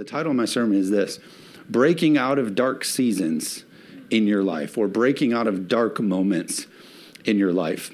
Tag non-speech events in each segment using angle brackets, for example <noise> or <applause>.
The title of my sermon is this Breaking Out of Dark Seasons in Your Life, or Breaking Out of Dark Moments in Your Life.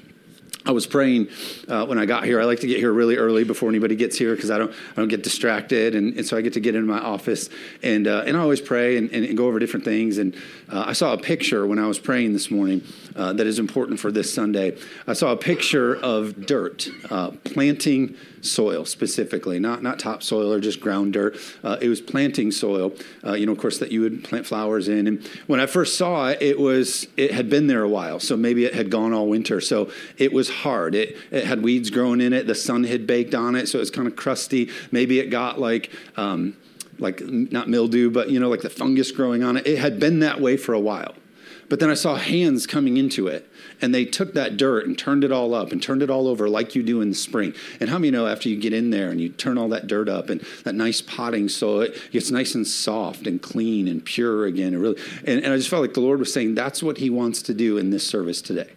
I was praying uh, when I got here. I like to get here really early before anybody gets here because I don't I don't get distracted, and, and, so I get to get into my office and uh, and I always pray and, and, go over different things. And uh, I saw a picture when I was praying this morning uh, that is important for this Sunday. I saw a picture of dirt uh, planting soil specifically, not not topsoil or just ground dirt. Uh, it was planting soil. you know, of course, that you would plant flowers in. And when I first saw it, it was it had been there a while, so maybe it had gone all winter. So it was hard. It, it had weeds growing in it. The sun had baked on it, so it was kind of crusty. Maybe it got like, um, like not mildew, but you know, like the fungus growing on it. It had been that way for a while. But then I saw hands coming into it, and they took that dirt and turned it all up and turned it all over like you do in the spring. And how many know after you get in there and you turn all that dirt up and that nice potting soil, it gets nice and soft and clean and pure again. And really, and, and I just felt like the Lord was saying that's what He wants to do in this service today.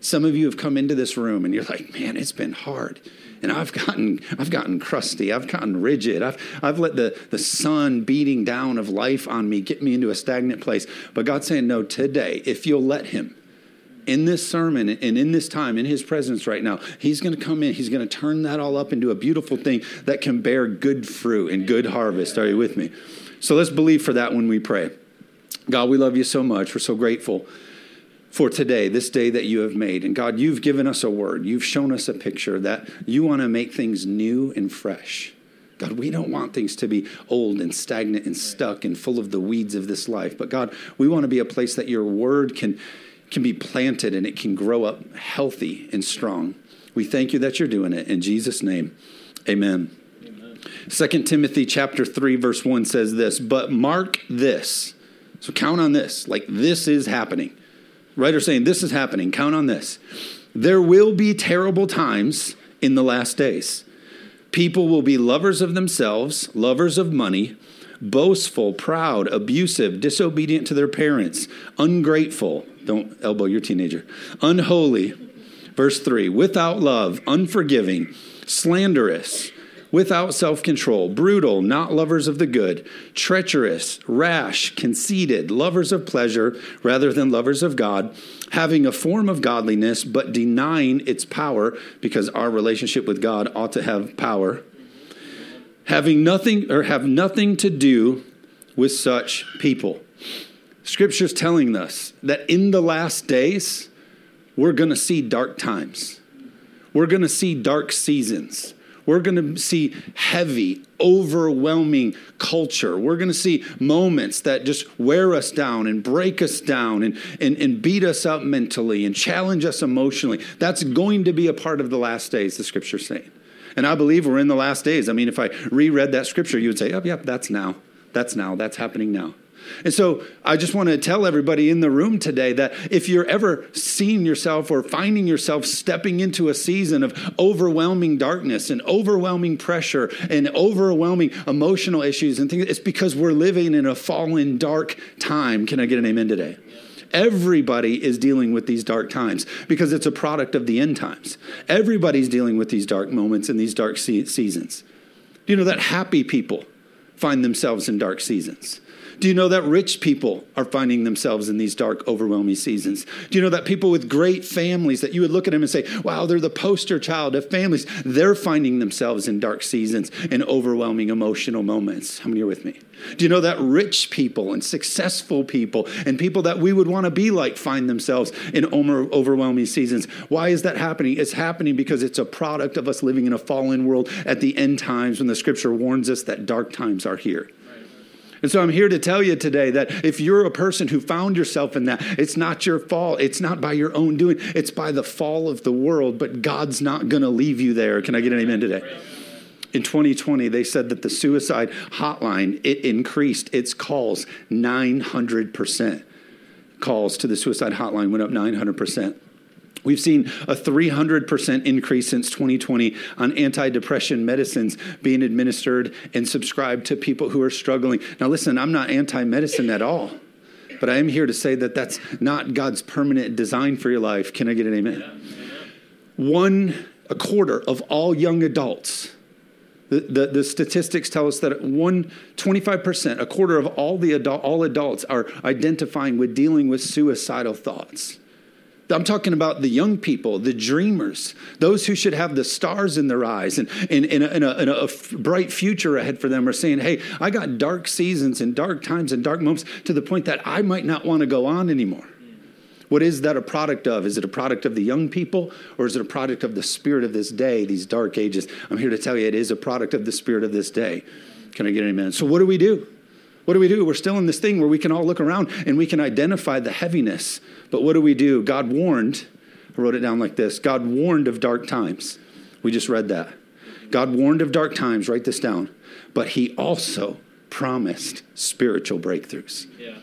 Some of you have come into this room and you're like, man, it's been hard. And I've gotten, I've gotten crusty. I've gotten rigid. I've, I've let the, the sun beating down of life on me get me into a stagnant place. But God's saying, no, today, if you'll let Him, in this sermon and in this time, in His presence right now, He's going to come in. He's going to turn that all up into a beautiful thing that can bear good fruit and good harvest. Are you with me? So let's believe for that when we pray. God, we love you so much. We're so grateful for today, this day that you have made. And God, you've given us a word. You've shown us a picture that you want to make things new and fresh. God, we don't want things to be old and stagnant and stuck and full of the weeds of this life. But God, we want to be a place that your word can, can be planted and it can grow up healthy and strong. We thank you that you're doing it. In Jesus' name, amen. Second Timothy chapter 3 verse 1 says this, "But mark this." So count on this, like this is happening writer saying, This is happening. Count on this. There will be terrible times in the last days. People will be lovers of themselves, lovers of money, boastful, proud, abusive, disobedient to their parents, ungrateful. Don't elbow your teenager. Unholy. Verse 3 without love, unforgiving, slanderous without self control, brutal, not lovers of the good, treacherous, rash, conceited, lovers of pleasure rather than lovers of God, having a form of godliness but denying its power because our relationship with God ought to have power. Having nothing or have nothing to do with such people. Scripture's telling us that in the last days, we're going to see dark times. We're going to see dark seasons. We're going to see heavy, overwhelming culture. We're going to see moments that just wear us down and break us down and, and, and beat us up mentally and challenge us emotionally. That's going to be a part of the last days, the scripture's saying. And I believe we're in the last days. I mean, if I reread that scripture, you would say, oh, yep, that's now. That's now. That's happening now. And so I just want to tell everybody in the room today that if you're ever seeing yourself or finding yourself stepping into a season of overwhelming darkness and overwhelming pressure and overwhelming emotional issues and things, it's because we're living in a fallen, dark time. Can I get an amen today? Everybody is dealing with these dark times because it's a product of the end times. Everybody's dealing with these dark moments and these dark seasons. Do you know that happy people find themselves in dark seasons? Do you know that rich people are finding themselves in these dark, overwhelming seasons? Do you know that people with great families that you would look at them and say, wow, they're the poster child of families, they're finding themselves in dark seasons and overwhelming emotional moments? How many are with me? Do you know that rich people and successful people and people that we would want to be like find themselves in overwhelming seasons? Why is that happening? It's happening because it's a product of us living in a fallen world at the end times when the scripture warns us that dark times are here. And so I'm here to tell you today that if you're a person who found yourself in that, it's not your fault. It's not by your own doing. It's by the fall of the world, but God's not going to leave you there. Can I get an amen today? In 2020, they said that the suicide hotline, it increased its calls 900%. Calls to the suicide hotline went up 900%. We've seen a 300% increase since 2020 on antidepressant medicines being administered and subscribed to people who are struggling. Now, listen, I'm not anti medicine at all, but I am here to say that that's not God's permanent design for your life. Can I get an amen? One, a quarter of all young adults The, the, the, statistics tell us that one, 25%, a quarter of all, the adult, all adults are identifying with dealing with suicidal thoughts. I'm talking about the young people, the dreamers, those who should have the stars in their eyes and, and, and, a, and, a, and a bright future ahead for them are saying, hey, I got dark seasons and dark times and dark moments to the point that I might not want to go on anymore. What is that a product of? Is it a product of the young people or is it a product of the spirit of this day, these dark ages? I'm here to tell you it is a product of the spirit of this day. Can I get an amen? So, what do we do? What do we do? We're still in this thing where we can all look around and we can identify the heaviness. But what do we do? God warned, I wrote it down like this God warned of dark times. We just read that. God warned of dark times, write this down. But he also promised spiritual breakthroughs. Yeah.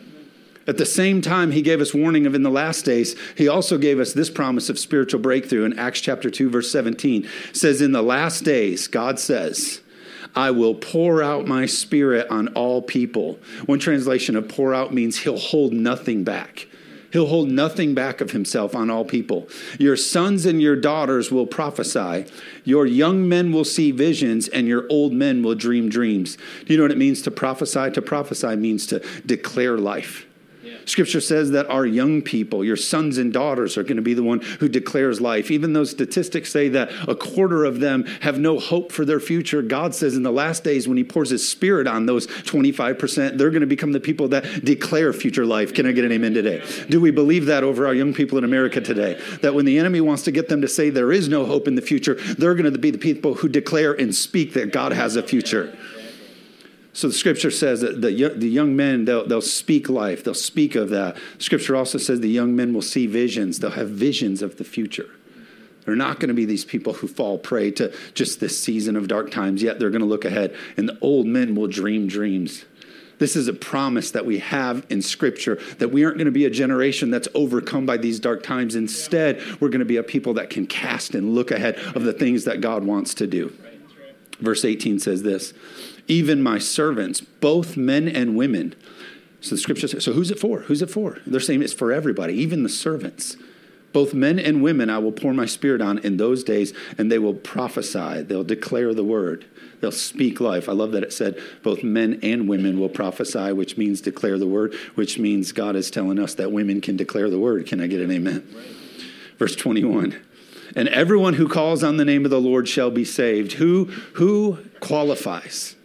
At the same time, he gave us warning of in the last days, he also gave us this promise of spiritual breakthrough in Acts chapter 2, verse 17. It says, In the last days, God says, I will pour out my spirit on all people. One translation of pour out means he'll hold nothing back. He'll hold nothing back of himself on all people. Your sons and your daughters will prophesy. Your young men will see visions, and your old men will dream dreams. Do you know what it means to prophesy? To prophesy means to declare life. Scripture says that our young people, your sons and daughters, are going to be the one who declares life. Even though statistics say that a quarter of them have no hope for their future, God says in the last days when He pours His Spirit on those 25%, they're going to become the people that declare future life. Can I get an amen today? Do we believe that over our young people in America today? That when the enemy wants to get them to say there is no hope in the future, they're going to be the people who declare and speak that God has a future. So the scripture says that the, the young men, they'll, they'll speak life, they'll speak of that. Scripture also says the young men will see visions, they'll have visions of the future. They're not going to be these people who fall prey to just this season of dark times, yet they're going to look ahead, and the old men will dream dreams. This is a promise that we have in Scripture that we aren't going to be a generation that's overcome by these dark times. Instead, we're going to be a people that can cast and look ahead of the things that God wants to do. Verse 18 says this even my servants, both men and women. So the scripture says, so who's it for? Who's it for? They're saying it's for everybody, even the servants. Both men and women I will pour my spirit on in those days, and they will prophesy. They'll declare the word. They'll speak life. I love that it said both men and women will prophesy, which means declare the word, which means God is telling us that women can declare the word. Can I get an amen? Right. Verse 21. And everyone who calls on the name of the Lord shall be saved. Who, who qualifies?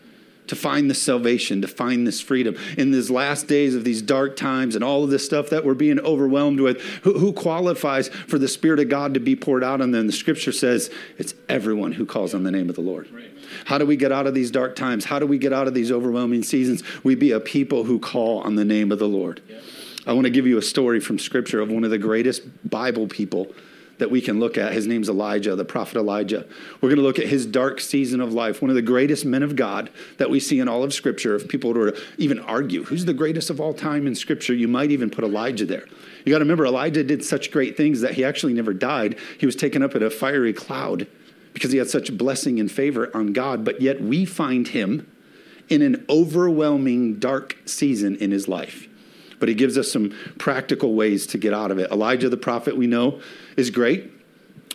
To find this salvation, to find this freedom. In these last days of these dark times and all of this stuff that we're being overwhelmed with, who, who, qualifies for the Spirit of God to be poured out on them? The scripture says it's everyone who calls on the name of the Lord. Right. How do we get out of these dark times? How do we get out of these overwhelming seasons? We be a people who call on the name of the Lord. Yeah. I want to give you a story from scripture of one of the greatest Bible people that we can look at. His name's Elijah, the prophet Elijah. We're going to look at his dark season of life, one of the greatest men of God that we see in all of Scripture. If people were to even argue who's the greatest of all time in Scripture, you might even put Elijah there. You got to remember, Elijah did such great things that he actually never died. He was taken up in a fiery cloud because he had such blessing and favor on God, but yet we find him in an overwhelming dark season in his life but he gives us some practical ways to get out of it. Elijah the prophet, we know, is great.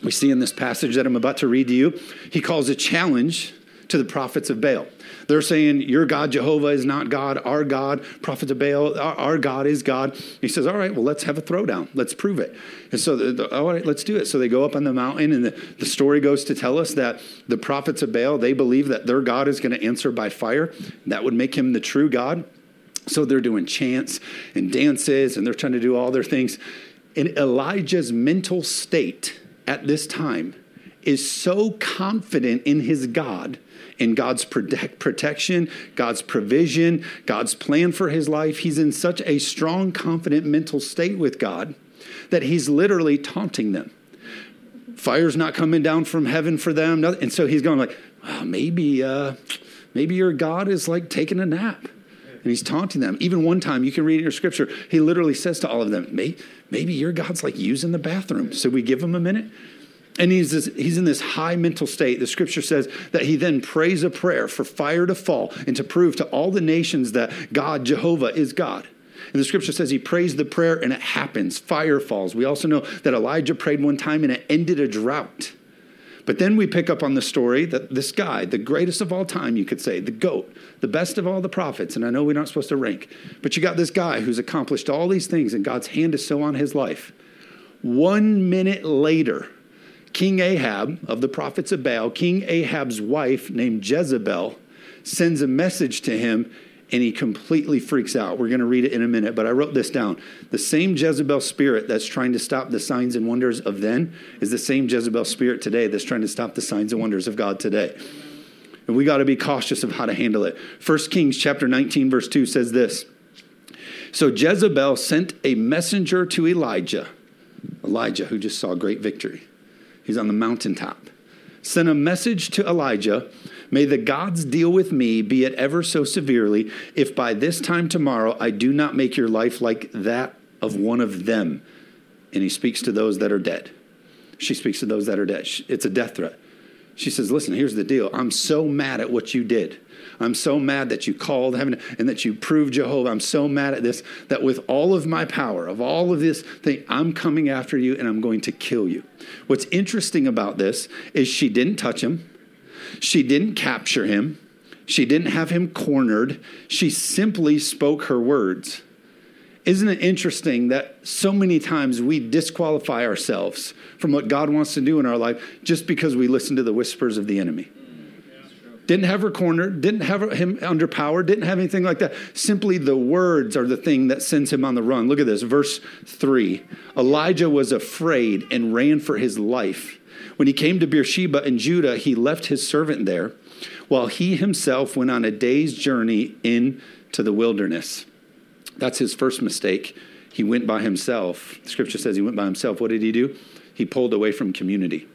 We see in this passage that I'm about to read to you, he calls a challenge to the prophets of Baal. They're saying, Your God, Jehovah, is not God. Our God, prophets of Baal, our, our God is God. He says, All right, well, let's have a throwdown. Let's prove it. And so, the, the, all right, let's do it. So they go up on the mountain, and the, the story goes to tell us that the prophets of Baal, they believe that their God is going to answer by fire. That would make him the true God. So they're doing chants and dances and they're trying to do all their things. And Elijah's mental state at this time is so confident in his God, in God's protect, protection, God's provision, God's plan for his life. He's in such a strong, confident mental state with God that he's literally taunting them. Fire's not coming down from heaven for them. And so he's going like, well, maybe, uh, maybe your God is like taking a nap and he's taunting them. Even one time, you can read in your scripture, he literally says to all of them, maybe your God's like using the bathroom. So we give him a minute. And he's, this, he's in this high mental state. The scripture says that he then prays a prayer for fire to fall and to prove to all the nations that God, Jehovah, is God. And the scripture says he prays the prayer and it happens. Fire falls. We also know that Elijah prayed one time and it ended a drought. But then we pick up on the story that this guy, the greatest of all time, you could say, the GOAT, the best of all the prophets, and I know we're not supposed to rank, but you got this guy who's accomplished all these things, and God's hand is so on his life. One minute later, King Ahab of the prophets of Baal, King Ahab's wife named Jezebel, sends a message to him and he completely freaks out. We're going to read it in a minute, but I wrote this down. The same Jezebel spirit that's trying to stop the signs and wonders of then is the same Jezebel spirit today that's trying to stop the signs and wonders of God today. And we got to be cautious of how to handle it. 1 Kings chapter 19 verse 2 says this. So Jezebel sent a messenger to Elijah. Elijah who just saw great victory. He's on the mountaintop. Sent a message to Elijah May the gods deal with me, be it ever so severely, if by this time tomorrow I do not make your life like that of one of them. And he speaks to those that are dead. She speaks to those that are dead. It's a death threat. She says, Listen, here's the deal. I'm so mad at what you did. I'm so mad that you called heaven and that you proved Jehovah. I'm so mad at this that with all of my power, of all of this thing, I'm coming after you and I'm going to kill you. What's interesting about this is she didn't touch him. She didn't capture him, she didn't have him cornered. She simply spoke her words. Isn't it interesting that so many times we disqualify ourselves from what God wants to do in our life just because we listen to the whispers of the enemy? Didn't have her cornered, didn't have him under power, didn't have anything like that. Simply the words are the thing that sends him on the run. Look at this, verse 3. Elijah was afraid and ran for his life. When he came to Beersheba in Judah, he left his servant there while he himself went on a day's journey into the wilderness. That's his first mistake. He went by himself. The scripture says he went by himself. What did he do? He pulled away from community.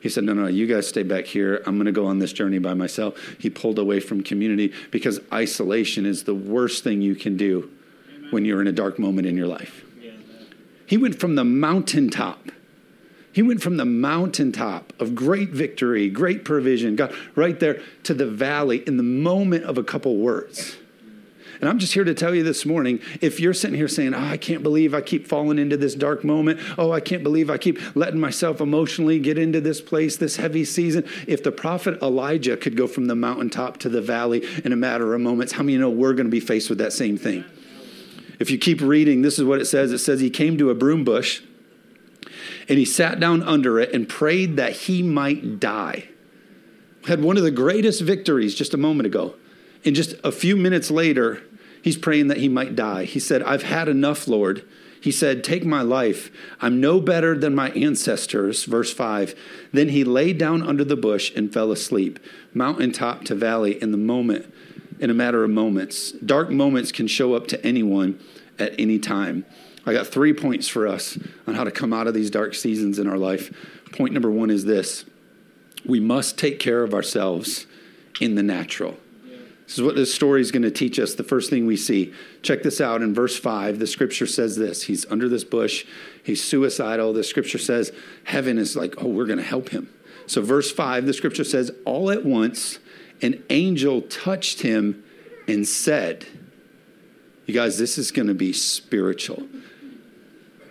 He said, No, no, you guys stay back here. I'm going to go on this journey by myself. He pulled away from community because isolation is the worst thing you can do Amen. when you're in a dark moment in your life. Yeah, he went from the mountaintop he went from the mountaintop of great victory, great provision, God, right there to the valley in the moment of a couple words. And I'm just here to tell you this morning if you're sitting here saying, Oh, I can't believe I keep falling into this dark moment. Oh, I can't believe I keep letting myself emotionally get into this place, this heavy season. If the prophet Elijah could go from the mountaintop to the valley in a matter of moments, how many know we're going to be faced with that same thing? If you keep reading, this is what it says it says, He came to a broom bush and he sat down under it and prayed that he might die. Had one of the greatest victories just a moment ago. And just a few minutes later, he's praying that he might die. He said, I've had enough, Lord. He said, Take my life. I'm no better than my ancestors. Verse 5. Then he lay down under the bush and fell asleep, mountaintop to valley, in the moment, in a matter of moments. Dark moments can show up to anyone at any time. I got three points for us on how to come out of these dark seasons in our life. Point number one is this we must take care of ourselves in the natural. This is what this story is going to teach us. The first thing we see. Check this out in verse 5. The scripture says this He's under this bush, he's suicidal. The scripture says heaven is like, oh, we're going to help him. So, verse 5, the scripture says, all at once, an angel touched him and said, You guys, this is going to be spiritual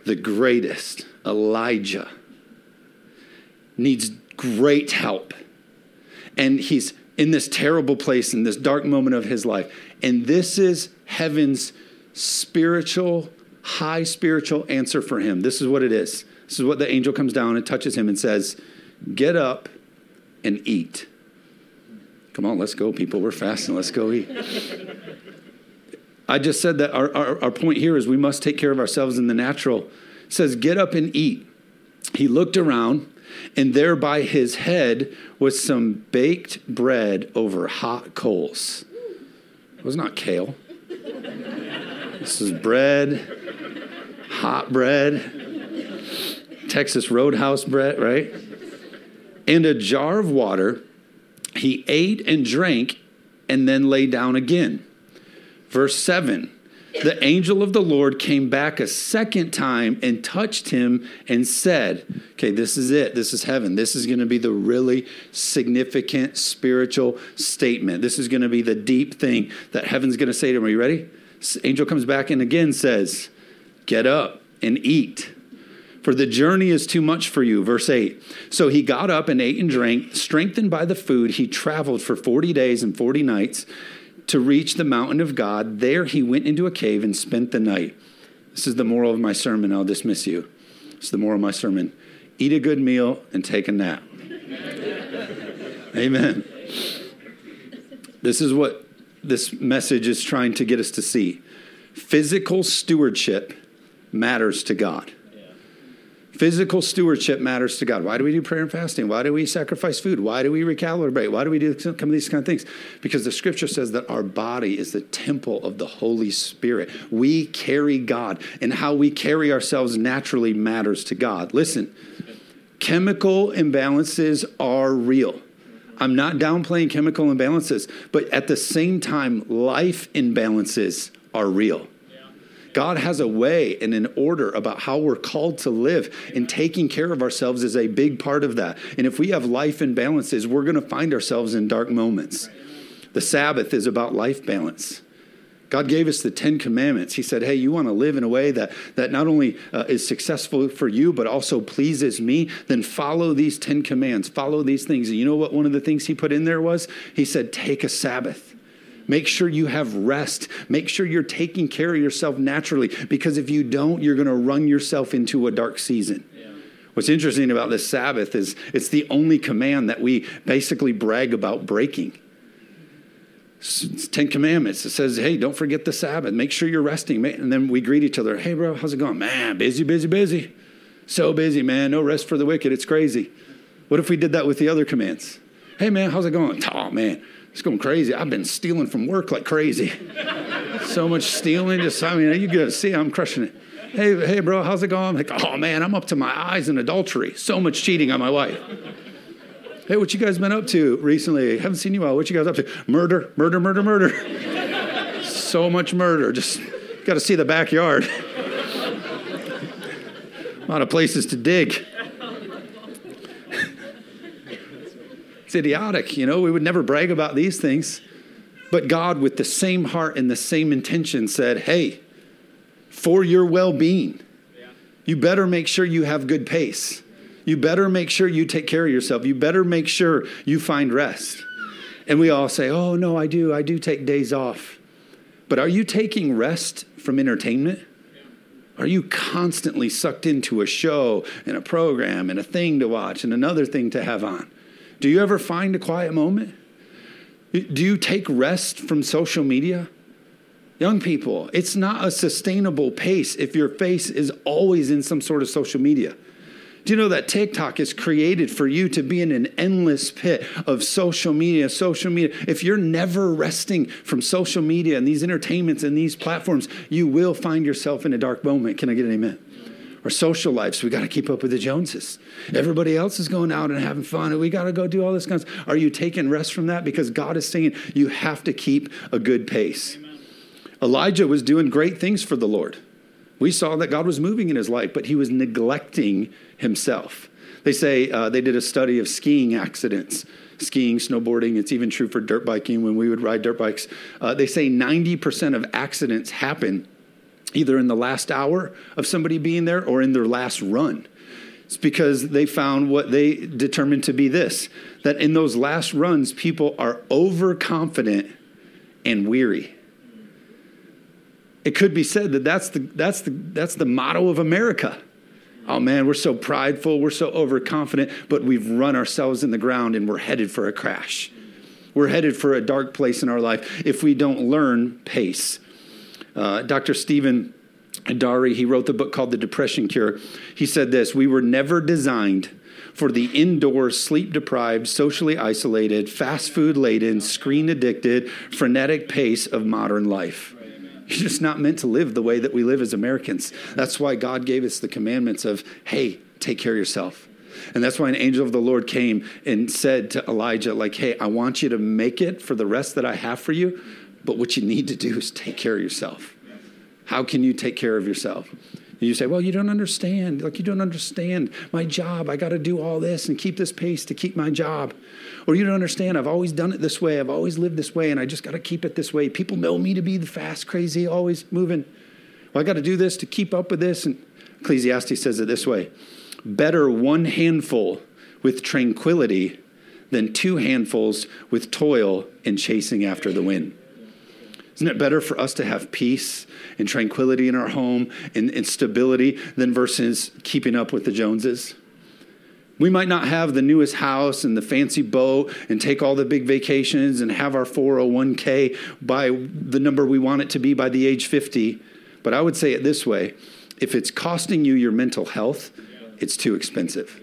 the greatest, Elijah, needs great help. And he's in this terrible place in this dark moment of his life. And this is heaven's spiritual, high spiritual answer for him. This is what it is. This is what the angel comes down and touches him and says, Get up and eat. Come on, let's go, people. We're fasting. Let's go eat. I just said that our, our, our, point here is we must take care of ourselves in the natural. It says, get up and eat. He looked around, and there by his head was some baked bread over hot coals. It was not kale. This is bread, hot bread, Texas Roadhouse bread, right? And a jar of water. He ate and drank and then lay down again. Verse 7 The angel of the Lord came back a second time and touched him and said, Okay, this is it. This is heaven. This is going to be the really significant spiritual statement. This is going to be the deep thing that heaven's going to say to him. Are you ready? Angel comes back and again says, Get up and eat. for the journey is too much for you. Verse 8. So he got up and ate and drank. Strengthened by the food, he traveled for 40 days and 40 nights to reach the mountain of God. There he went into a cave and spent the night. This is the moral of my sermon. I'll dismiss you. It's the moral of my sermon. Eat a good meal and take a nap. Amen. This is what this message is trying to get us to see. Physical stewardship matters to God. Physical stewardship matters to God. Why do we do prayer and fasting? Why do we sacrifice food? Why do we recalibrate? Why do we do some of these kind of things? Because the scripture says that our body is the temple of the Holy Spirit. We carry God, and how we carry ourselves naturally matters to God. Listen, chemical imbalances are real. I'm not downplaying chemical imbalances, but at the same time, life imbalances are real. God has a way and an order about how we're called to live, and taking care of ourselves is a big part of that. And if we have life imbalances, we're going to find ourselves in dark moments. The Sabbath is about life balance. God gave us the Ten Commandments. He said, Hey, you want to live in a way that, that not only uh, is successful for you, but also pleases me? Then follow these Ten Commands, follow these things. And you know what one of the things he put in there was? He said, Take a Sabbath. Make sure you have rest. Make sure you're taking care of yourself naturally, because if you don't, you're going to run yourself into a dark season. What's interesting about this Sabbath is it's the only command that we basically brag about breaking. It's Ten Commandments. It says, hey, don't forget the Sabbath. Make sure you're resting. And then we greet each other. Hey, bro, how's it going? Man, busy, busy, busy. So busy, man. No rest for the wicked. It's crazy. What if we did that with the other commands? Hey, man, how's it going? Oh, man, it's going crazy. I've been stealing from work like crazy. so much stealing. Just, I mean, you to see, I'm crushing it. Hey, hey, bro, how's it going? I'm like, oh, man, I'm up to my eyes in adultery. So much cheating on my wife. Hey, what you guys been up to recently? Haven't seen you all. What you guys up to? Murder, murder, murder, murder. so much murder. Just got to see the backyard. <laughs> A lot of places to dig. It's idiotic, you know. We would never brag about these things. But God, with the same heart and the same intention, said, Hey, for your well being, you better make sure you have good pace. You better make sure you take care of yourself. You better make sure you find rest. And we all say, oh, no, I do. I do take days off. But are you taking rest from entertainment? Are you constantly sucked into a show and a program and a thing to watch and another thing to have on? Do you ever find a quiet moment? Do you take rest from social media? Young people, it's not a sustainable pace if your face is always in some sort of social media. Do you know that TikTok is created for you to be in an endless pit of social media, social media? If you're never resting from social media and these entertainments and these platforms, you will find yourself in a dark moment. Can I get an amen? Our social lives, we got to keep up with the Joneses. Everybody else is going out and having fun, and we got to go do all this kind of stuff. Are you taking rest from that? Because God is saying you have to keep a good pace. Elijah was doing great things for the Lord. We saw that God was moving in his life, but he was neglecting himself. They say uh, they did a study of skiing accidents, skiing, snowboarding. It's even true for dirt biking when we would ride dirt bikes. Uh, they say 90% of accidents happen either in the last hour of somebody being there or in their last run. It's because they found what they determined to be this that in those last runs, people are overconfident and weary it could be said that that's the, that's the, that's the motto of America. Oh man, we're so prideful, we're so overconfident, but we've run ourselves in the ground and we're headed for a crash. We're headed for a dark place in our life if we don't learn pace. Uh, Dr. Stephen Ilardi, he wrote the book called The Depression Cure. He said this We were never designed for the indoor, sleep deprived, socially isolated, fast food laden, screen addicted, frenetic pace of modern life. You're just not meant to live the way that we live as Americans. That's why God gave us the commandments of, hey, take care of yourself. And that's why an angel of the Lord came and said to Elijah, like, hey, I want you to make it for the rest that I have for you, but what you need to do is take care of yourself. How can you take care of yourself? You say, well, you don't understand. Like, you don't understand my job. I got to do all this and keep this pace to keep my job. Or you don't understand. I've always done it this way. I've always lived this way, and I just got to keep it this way. People know me to be the fast, crazy, always moving. Well, I got to do this to keep up with this. And Ecclesiastes says it this way Better one handful with tranquility than two handfuls with toil and chasing after the wind. Isn't it better for us to have peace and tranquility in our home and, and, stability than versus keeping up with the Joneses? We might not have the newest house and the fancy boat and take all the big vacations and have our 401k by the number we want it to be by the age 50. But I would say it this way if it's costing you your mental health, it's too expensive.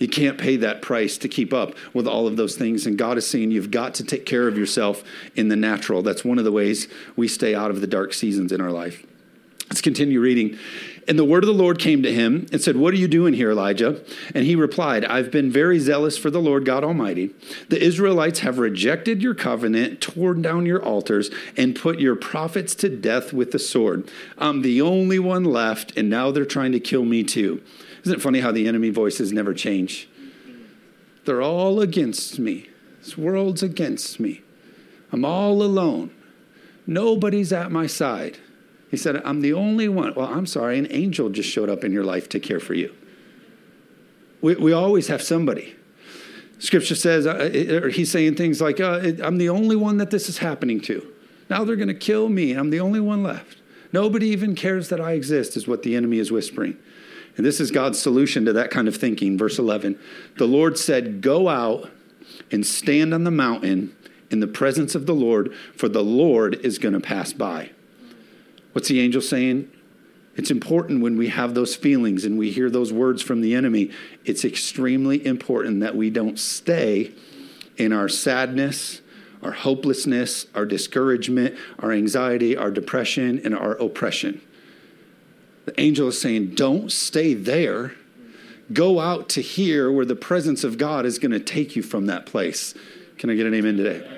You can't pay that price to keep up with all of those things. And God is saying you've got to take care of yourself in the natural. That's one of the ways we stay out of the dark seasons in our life. Let's continue reading. And the word of the Lord came to him and said, What are you doing here, Elijah? And he replied, I've been very zealous for the Lord God Almighty. The Israelites have rejected your covenant, torn down your altars, and put your prophets to death with the sword. I'm the only one left, and now they're trying to kill me too. Isn't it funny how the enemy voices never change? They're all against me. This world's against me. I'm all alone. Nobody's at my side. He said, I'm the only one. Well, I'm sorry, an angel just showed up in your life to care for you. We, we always have somebody. Scripture says, uh, or he's saying things like, uh, I'm the only one that this is happening to. Now they're going to kill me. I'm the only one left. Nobody even cares that I exist, is what the enemy is whispering. And this is God's solution to that kind of thinking. Verse 11 The Lord said, Go out and stand on the mountain in the presence of the Lord, for the Lord is going to pass by. What's the angel saying? It's important when we have those feelings and we hear those words from the enemy. It's extremely important that we don't stay in our sadness, our hopelessness, our discouragement, our anxiety, our depression, and our oppression. The angel is saying, don't stay there. Go out to here where the presence of God is going to take you from that place. Can I get an amen today?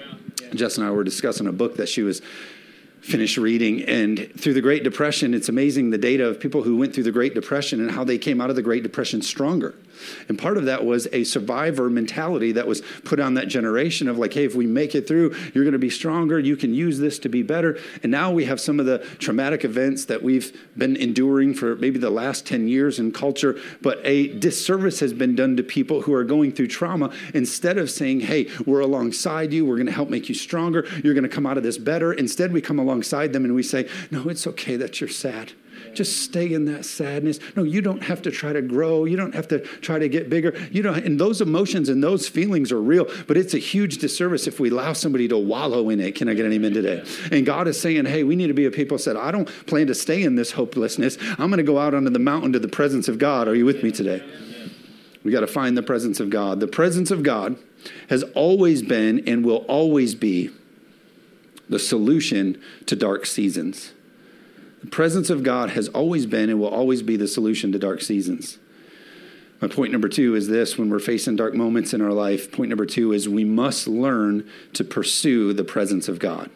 Jess and I were discussing a book that she was finished reading. And through the Great Depression, it's amazing the data of people who went through the Great Depression and how they came out of the Great Depression stronger. And part of that was a survivor mentality that was put on that generation of like, hey, if we make it through, you're going to be stronger. You can use this to be better. And now we have some of the traumatic events that we've been enduring for maybe the last 10 years in culture, but a disservice has been done to people who are going through trauma. Instead of saying, hey, we're alongside you, we're going to help make you stronger, you're going to come out of this better. Instead, we come alongside them and we say, no, it's okay that you're sad just stay in that sadness. No, you don't have to try to grow. You don't have to try to get bigger. You know, and those emotions and those feelings are real, but it's a huge disservice if we allow somebody to wallow in it. Can I get an amen today? And God is saying, hey, we need to be a people said, I don't plan to stay in this hopelessness. I'm going to go out onto the mountain to the presence of God. Are you with me today? We got to find the presence of God. The presence of God has always been and will always be the solution to dark seasons. The presence of God has always been and will always be the solution to dark seasons. My point number two is this when we're facing dark moments in our life, point number two is we must learn to pursue the presence of God.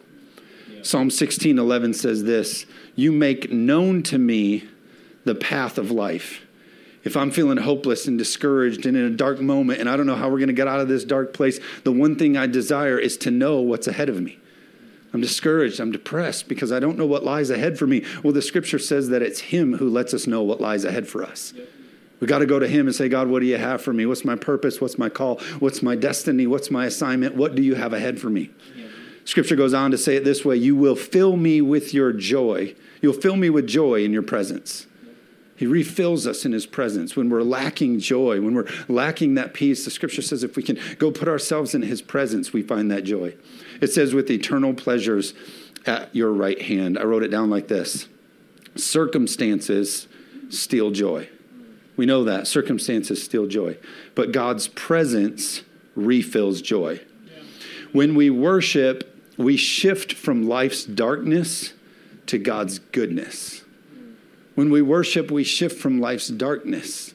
Yeah. Psalm 16 11 says this You make known to me the path of life. If I'm feeling hopeless and discouraged and in a dark moment and I don't know how we're going to get out of this dark place, the one thing I desire is to know what's ahead of me. I'm discouraged. I'm depressed because I don't know what lies ahead for me. Well, the scripture says that it's Him who lets us know what lies ahead for us. We got to go to Him and say, God, what do you have for me? What's my purpose? What's my call? What's my destiny? What's my assignment? What do you have ahead for me? Scripture goes on to say it this way You will fill me with your joy. You'll fill me with joy in your presence. He refills us in his presence. When we're lacking joy, when we're lacking that peace, the scripture says if we can go put ourselves in his presence, we find that joy. It says, with eternal pleasures at your right hand. I wrote it down like this Circumstances steal joy. We know that. Circumstances steal joy. But God's presence refills joy. When we worship, we shift from life's darkness to God's goodness. When we worship, we shift from life's darkness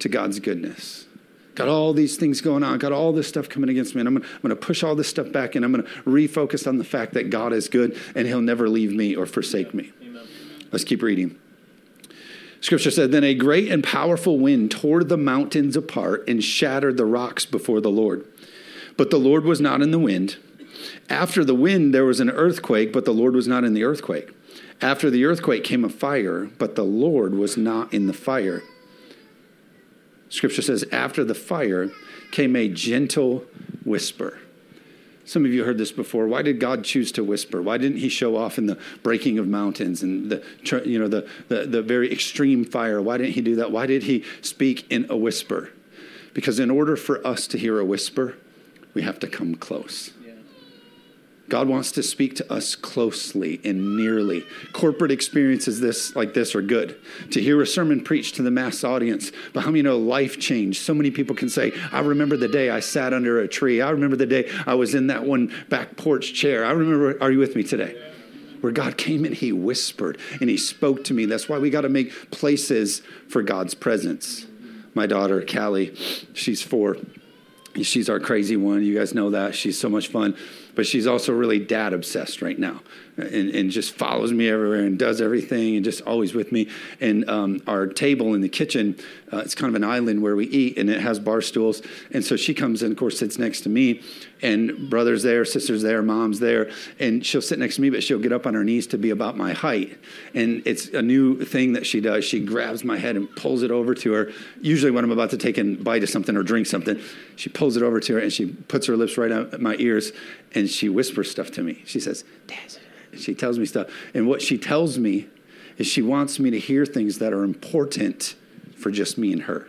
to God's goodness. Got all these things going on, got all this stuff coming against me, and I'm gonna, I'm gonna push all this stuff back and I'm gonna refocus on the fact that God is good and He'll never leave me or forsake me. Amen. Let's keep reading. Scripture said, Then a great and powerful wind tore the mountains apart and shattered the rocks before the Lord. But the Lord was not in the wind After the wind, there was an earthquake, but the Lord was not in the earthquake. After the earthquake came a fire, but the Lord was not in the fire. Scripture says, after the fire came a gentle whisper. Some of you heard this before. Why did God choose to whisper? Why didn't He show off in the breaking of mountains and the you know the, the, the very extreme fire? Why didn't He do that? Why did He speak in a whisper? Because in order for us to hear a whisper, we have to come close. God wants to speak to us closely and nearly. Corporate experiences this like this are good. To hear a sermon preached to the mass audience, but how many know life changed? So many people can say, I remember the day I sat under a tree. I remember the day I was in that one back porch chair. I remember, are you with me today? Where God came and He whispered and He spoke to me. That's why we got to make places for God's presence. My daughter, Callie, she's four. She's our crazy one. You guys know that. She's so much fun but she's also really dad obsessed right now and, and just follows me everywhere and does everything and just always with me. And um, our table in the kitchen, uh, it's kind of an island where we eat and it has bar stools. And so she comes and, of course, sits next to me, and brother's there, sister's there, mom's there. And she'll sit next to me, but she'll get up on her knees to be about my height. And it's a new thing that she does. She grabs my head and pulls it over to her. Usually, when I'm about to take a bite of something or drink something, she pulls it over to her and she puts her lips right at my ears and she whispers stuff to me. She says, she tells me stuff. And what she tells me is she wants me to hear things that are important for just me and her.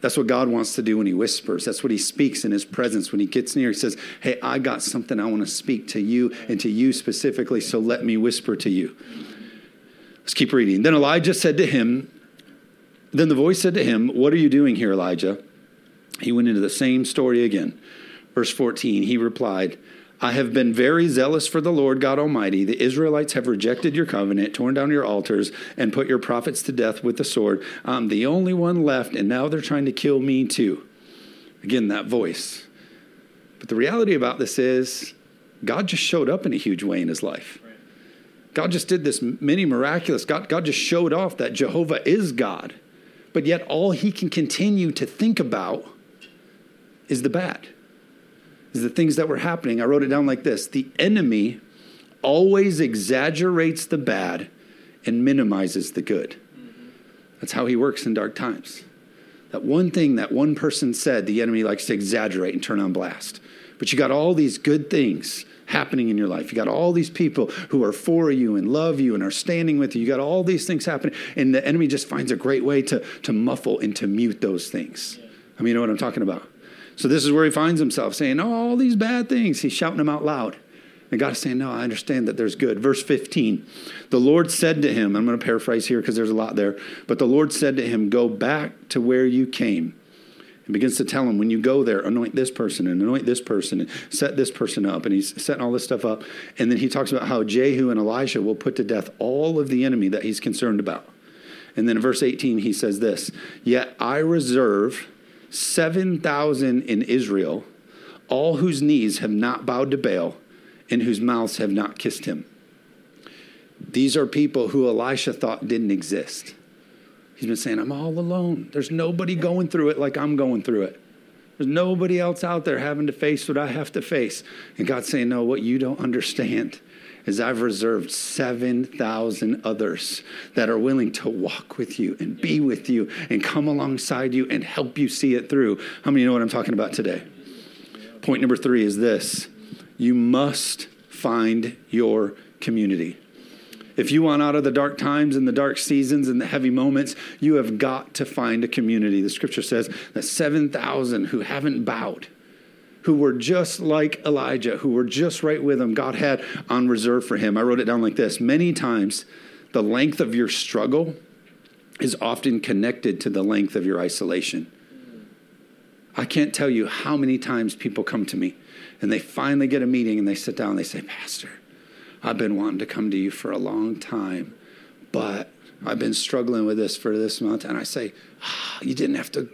That's what God wants to do when He whispers. That's what He speaks in His presence. When He gets near, He says, Hey, I got something I want to speak to you and to you specifically, so let me whisper to you. Let's keep reading. Then Elijah said to him, Then the voice said to him, What are you doing here, Elijah? He went into the same story again. Verse 14, he replied, I have been very zealous for the Lord God Almighty. The Israelites have rejected your covenant, torn down your altars, and put your prophets to death with the sword. I'm the only one left, and now they're trying to kill me too. Again, that voice. But the reality about this is, God just showed up in a huge way in his life. God just did this many miraculous. God, God just showed off that Jehovah is God. But yet, all he can continue to think about is the bad is the things that were happening. I wrote it down like this The enemy always exaggerates the bad and minimizes the good. That's how he works in dark times. That one thing that one person said, the enemy likes to exaggerate and turn on blast. But you got all these good things happening in your life. You got all these people who are for you and love you and are standing with you. You got all these things happening. And the enemy just finds a great way to, to muffle and to mute those things. I mean, you know what I'm talking about? So this is where he finds himself saying, Oh, all these bad things. He's shouting them out loud. And God is saying, No, I understand that there's good. Verse 15 The Lord said to him, I'm going to paraphrase here because there's a lot there, but the Lord said to him, Go back to where you came. And begins to tell him, When you go there, anoint this person and anoint this person and set this person up. And he's setting all this stuff up. And then he talks about how Jehu and Elisha will put to death all of the enemy that he's concerned about. And then in verse 18, he says this Yet I reserve 7,000 in Israel, all whose knees have not bowed to Baal and whose mouths have not kissed him. These are people who Elisha thought didn't exist. He's been saying, I'm all alone. There's nobody going through it like I'm going through it. There's nobody else out there having to face what I have to face. And God's saying, No, what you don't understand is I've reserved 7,000 others that are willing to walk with you and be with you and come alongside you and help you see it through. How many know what I'm talking about today? Point number three is this you must find your community. If you want out of the dark times and the dark seasons and the heavy moments, you have got to find a community. The scripture says that 7,000 who haven't bowed who were just like Elijah, who were just right with him, God had on reserve for him. I wrote it down like this Many times, the length of your struggle is often connected to the length of your isolation. I can't tell you how many times people come to me and they finally get a meeting and they sit down and they say, Pastor, I've been wanting to come to you for a long time, but I've been struggling with this for this month. And I say, ah, you didn't have to, you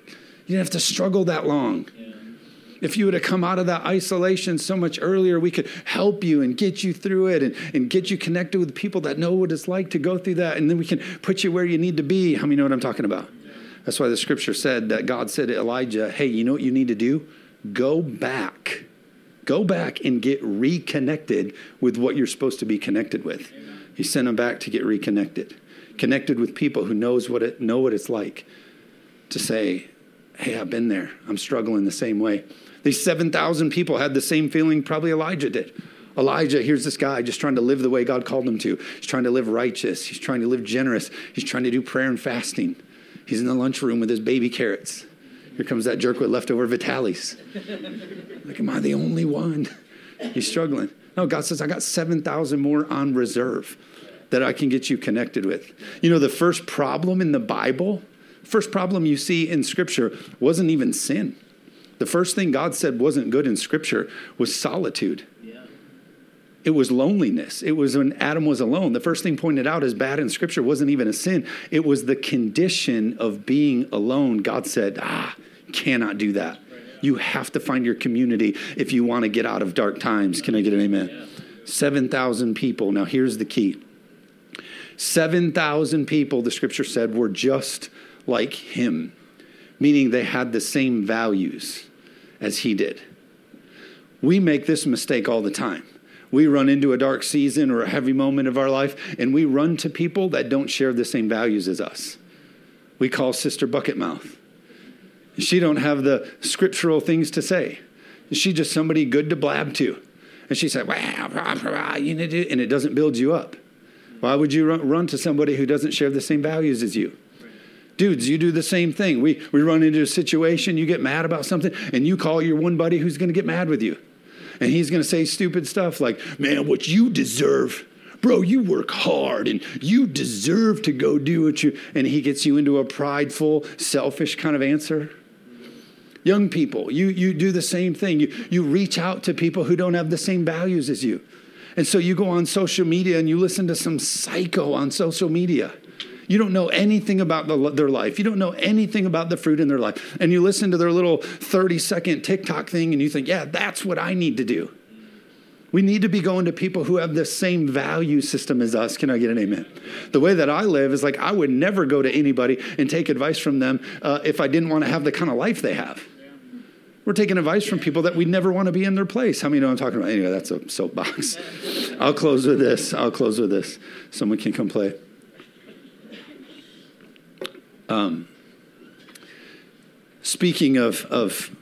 didn't have to struggle that long. If you would have come out of that isolation so much earlier, we could help you and get you through it and, and get you connected with people that know what it's like to go through that. And then we can put you where you need to be. How many know what I'm talking about? That's why the scripture said that God said to Elijah, Hey, you know what you need to do? Go back Go back and get reconnected with what you're supposed to be connected with. He sent him back to get reconnected, connected with people who knows what it know what it's like to say, "Hey, I've been there. I'm struggling the same way." These 7,000 people had the same feeling probably Elijah did. Elijah, here's this guy just trying to live the way God called him to. He's trying to live righteous. He's trying to live generous. He's trying to do prayer and fasting. He's in the lunchroom with his baby carrots. Here comes that jerk with leftover Vitalis. <laughs> like, am I the only one? He's struggling. No, God says, I got 7,000 more on reserve that I can get you connected with. You know, the first problem in the Bible, first problem you see in Scripture wasn't even sin. The first thing God said wasn't good in Scripture was solitude. It was loneliness. It was when Adam was alone. The first thing pointed out as bad in Scripture wasn't even a sin, it was the condition of being alone. God said, ah, cannot do that. You have to find your community if you want to get out of dark times. Can I get an amen? 7,000 people. Now, here's the key 7,000 people, the scripture said, were just like him, meaning they had the same values as he did. We make this mistake all the time. We run into a dark season or a heavy moment of our life, and we run to people that don't share the same values as us. We call Sister Bucket Mouth. She don't have the scriptural things to say. She's just somebody good to blab to. And she said, wow, you need to, and it doesn't build you up. Why would you run to somebody who doesn't share the same values as you? Dudes, you do the same thing. We, we run into a situation, you get mad about something, and you call your one buddy who's going to get mad with you. And he's going to say stupid stuff like, man, what you deserve, bro, you work hard and you deserve to go do what you, and he gets you into a prideful, selfish kind of answer. Young people, you, you do the same thing. You, you reach out to people who don't have the same values as you. And so you go on social media and you listen to some psycho on social media. You don't know anything about the, their life. You don't know anything about the fruit in their life. And you listen to their little 30 second TikTok thing and you think, yeah, that's what I need to do. We need to be going to people who have the same value system as us. Can I get an amen? The way that I live is like I would never go to anybody and take advice from them uh, if I didn't want to have the kind of life they have. We're taking advice from people that we never want to be in their place. How many know I'm talking about? Anyway, that's a soapbox. I'll close with this. I'll close with this. Someone can come play. Um, speaking of, of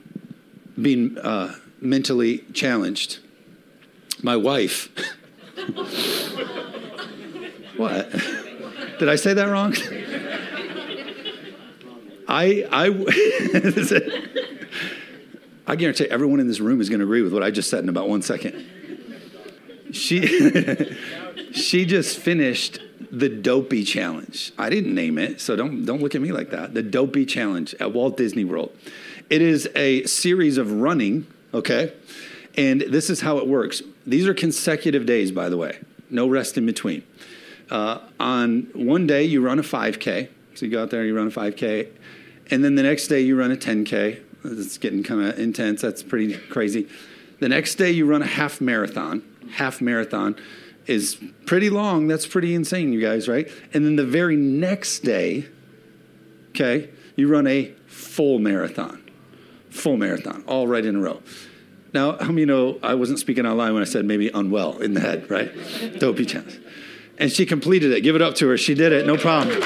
being uh, mentally challenged, my wife. <laughs> what? Did I say that wrong? I I <laughs> I guarantee everyone in this room is going to agree with what I just said in about one second. She <laughs> she just finished the Dopey Challenge. I didn't name it, so don't don't look at me like that. The Dopey Challenge at Walt Disney World. It is a series of running, okay? And this is how it works. These are consecutive days, by the way. No rest in between. Uh, on one day, you run a 5K. So you go out there, you run a 5K. And then the next day, you run a 10K. It's getting kind of intense. That's pretty crazy. The next day, you run a half marathon. Half marathon is pretty long. That's pretty insane, you guys, right? And then the very next day, okay, you run a full marathon. Full marathon, all right in a row. Now, how many know I wasn't speaking out loud when I said maybe unwell in the head, right? Dopey chance. And she completed it. Give it up to her. She did it. No problem.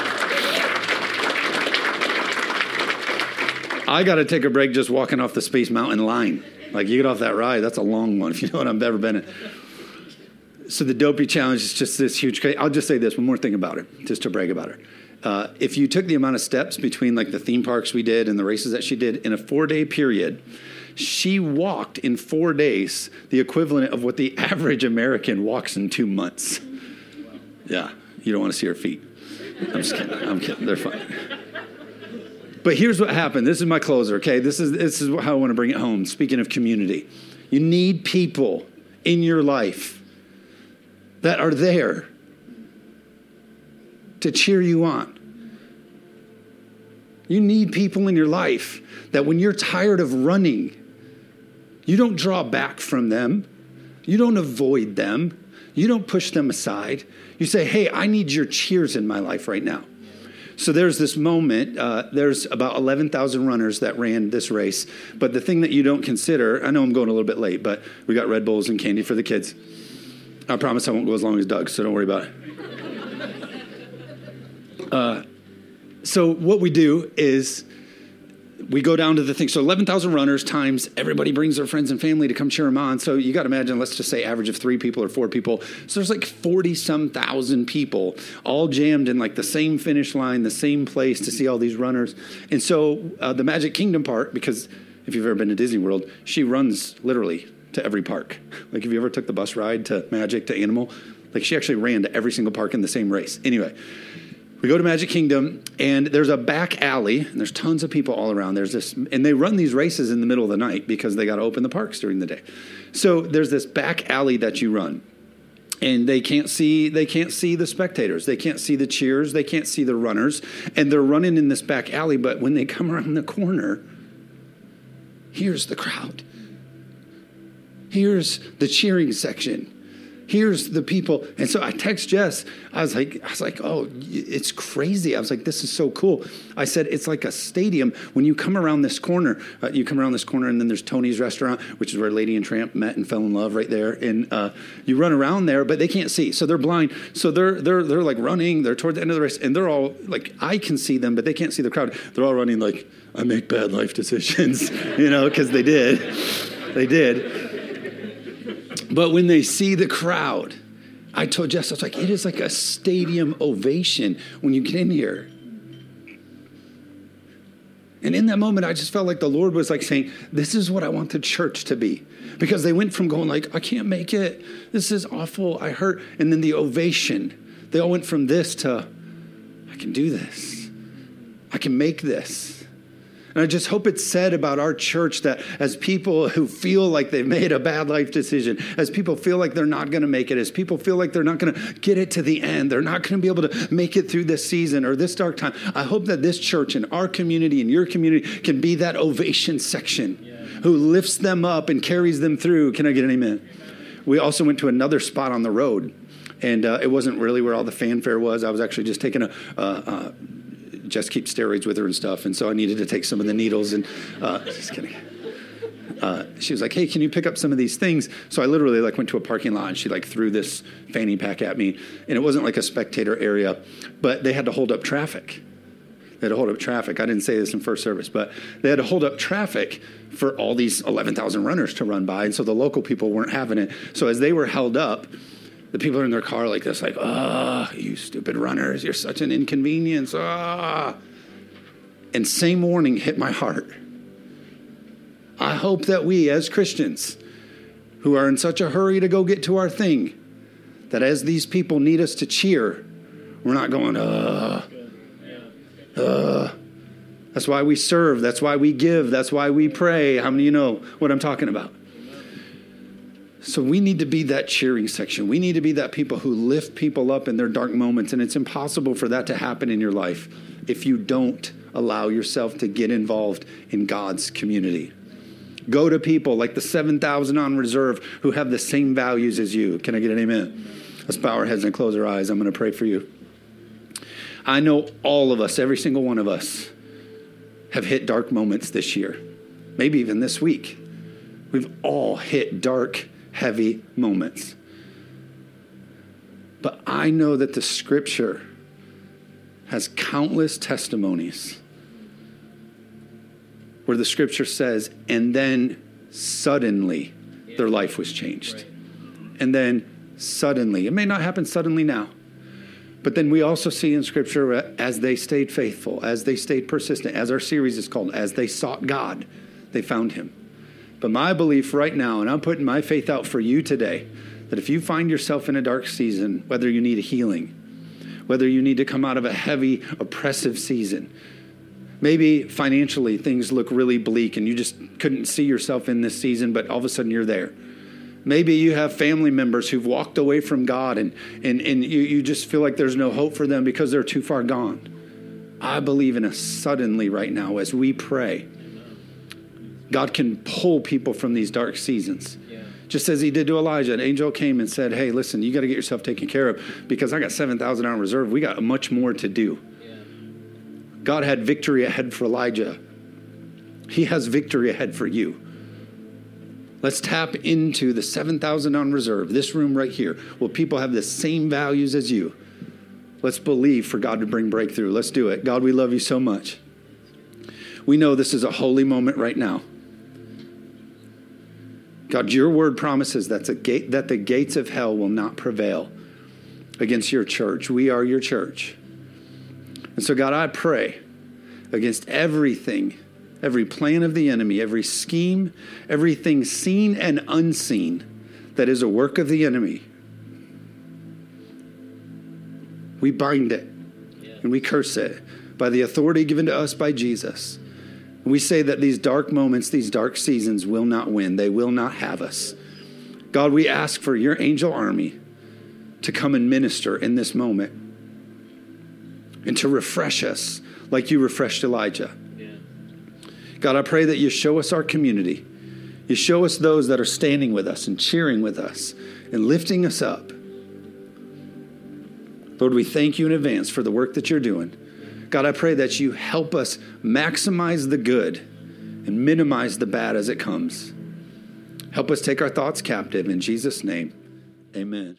I got to take a break just walking off the Space Mountain line. Like, you get off that ride, that's a long one, <laughs> if you know what I've ever been in. So, the Dopey Challenge is just this huge. I'll just say this one more thing about her, just to brag about her. Uh, if you took the amount of steps between like the theme parks we did and the races that she did in a four day period, she walked in four days the equivalent of what the <laughs> average American walks in two months. Yeah, you don't want to see her feet. I'm just kidding. I'm kidding. They're fine. But here's what happened. This is my closer, okay? This is, this is how I want to bring it home. Speaking of community, you need people in your life that are there to cheer you on. You need people in your life that when you're tired of running, you don't draw back from them. You don't avoid them. You don't push them aside. You say, hey, I need your cheers in my life right now. So there's this moment. Uh, there's about 11,000 runners that ran this race. But the thing that you don't consider, I know I'm going a little bit late, but we got Red Bulls and candy for the kids. I promise I won't go as long as Doug, so don't worry about it. Uh, so what we do is we go down to the thing. So 11,000 runners times everybody brings their friends and family to come cheer them on. So you got to imagine, let's just say average of three people or four people. So there's like 40 some thousand people all jammed in like the same finish line, the same place to see all these runners. And so uh, the Magic Kingdom part, because if you've ever been to Disney World, she runs literally to every park. Like if you ever took the bus ride to Magic to Animal, like she actually ran to every single park in the same race. Anyway, we go to Magic Kingdom, and there's a back alley, and there's tons of people all around. There's this, and they run these races in the middle of the night because they got to open the parks during the day. So there's this back alley that you run, and they can't see they can't see the spectators, they can't see the cheers, they can't see the runners, and they're running in this back alley. But when they come around the corner, here's the crowd. Here's the cheering section here's the people. And so I text Jess. I was like, I was like, oh, it's crazy. I was like, this is so cool. I said, it's like a stadium. When you come around this corner, uh, you come around this corner, and then there's Tony's restaurant, which is where Lady and Tramp met and fell in love right there. And uh, you run around there, but they can't see, so they're blind. So they're they're they're like running. They're toward the end of the race, and they're all like, I can see them, but they can't see the crowd. They're all running like, I make bad life decisions, <laughs> you know, because they did, they did. But when they see the crowd, I told Jess, I was like, it is like a stadium ovation when you get in here. And in that moment, I just felt like the Lord was like saying, This is what I want the church to be. Because they went from going like, I can't make it. This is awful. I hurt. And then the ovation. They all went from this to, I can do this. I can make this. And I just hope it's said about our church that as people who feel like they've made a bad life decision, as people feel like they're not going to make it, as people feel like they're not going to get it to the end, they're not going to be able to make it through this season or this dark time, I hope that this church and our community and your community can be that ovation section yeah. who lifts them up and carries them through. Can I get an amen? amen. We also went to another spot on the road and uh, it wasn't really where all the fanfare was. I was actually just taking a, uh, just keep steroids with her and stuff, and so I needed to take some of the needles. And uh, just kidding. Uh, she was like, "Hey, can you pick up some of these things?" So I literally like went to a parking lot and she like threw this fanny pack at me, and it wasn't like a spectator area, but they had to hold up traffic. They had to hold up traffic. I didn't say this in first service, but they had to hold up traffic for all these 11,000 runners to run by, and so the local people weren't having it. So as they were held up, the people are in their car like this, like, ah, oh, you stupid runners, you're such an inconvenience. Ah. And same warning hit my heart. I hope that we, as Christians, who are in such a hurry to go get to our thing, that as these people need us to cheer, we're not going, uh, uh. That's why we serve. That's why we give. That's why we pray. How many of you know what I'm talking about? So we need to be that cheering section. We need to be that people who lift people up in their dark moments. And it's impossible for that to happen in your life if you don't allow yourself to get involved in God's community. Go to people like the 7,000 on reserve who have the same values as you. Can I get an amen? Let's bow our heads and close our eyes. I'm going to pray for you. I know all of us, every single one of us, have hit dark moments this year, maybe even this week. We've all hit dark heavy moments. But I know that the scripture has countless testimonies where the scripture says, and then suddenly their life was changed. And then suddenly, it may not happen suddenly now, but then we also see in scripture uh, as they stayed faithful, as they stayed persistent, as our series is called, as they sought God, they found him. But my belief right now, and I'm putting my faith out for you today, that if you find yourself in a dark season, whether you need a healing, whether you need to come out of a heavy, oppressive season, maybe financially things look really bleak and you just couldn't see yourself in this season, but all of a sudden you're there. Maybe you have family members who've walked away from God and, and, and you, you just feel like there's no hope for them because they're too far gone. I believe in a suddenly right now as we pray God can pull people from these dark seasons. Yeah. Just as he did to Elijah, an angel came and said, Hey, listen, you got to get yourself taken care of because I got 7,000 on reserve. We got much more to do. Yeah. God had victory ahead for Elijah. He has victory ahead for you. Let's tap into the 7,000 on reserve, this room right here, where people have the same values as you. Let's believe for God to bring breakthrough. Let's do it. God, we love you so much. We know this is a holy moment right now. God, your word promises that the, gate, that the gates of hell will not prevail against your church. We are your church. And so, God, I pray against everything, every plan of the enemy, every scheme, everything seen and unseen that is a work of the enemy. We bind it and we curse it by the authority given to us by Jesus. We say that these dark moments, these dark seasons will not win, they will not have us. God, we ask for your angel army to come and minister in this moment and to refresh us like you refreshed Elijah. Yeah. God, I pray that you show us our community. You show us those that are standing with us and cheering with us and lifting us up. Lord, we thank you in advance for the work that you're doing. God, I pray that you help us maximize the good and minimize the bad as it comes. Help us take our thoughts captive. In Jesus' name, amen.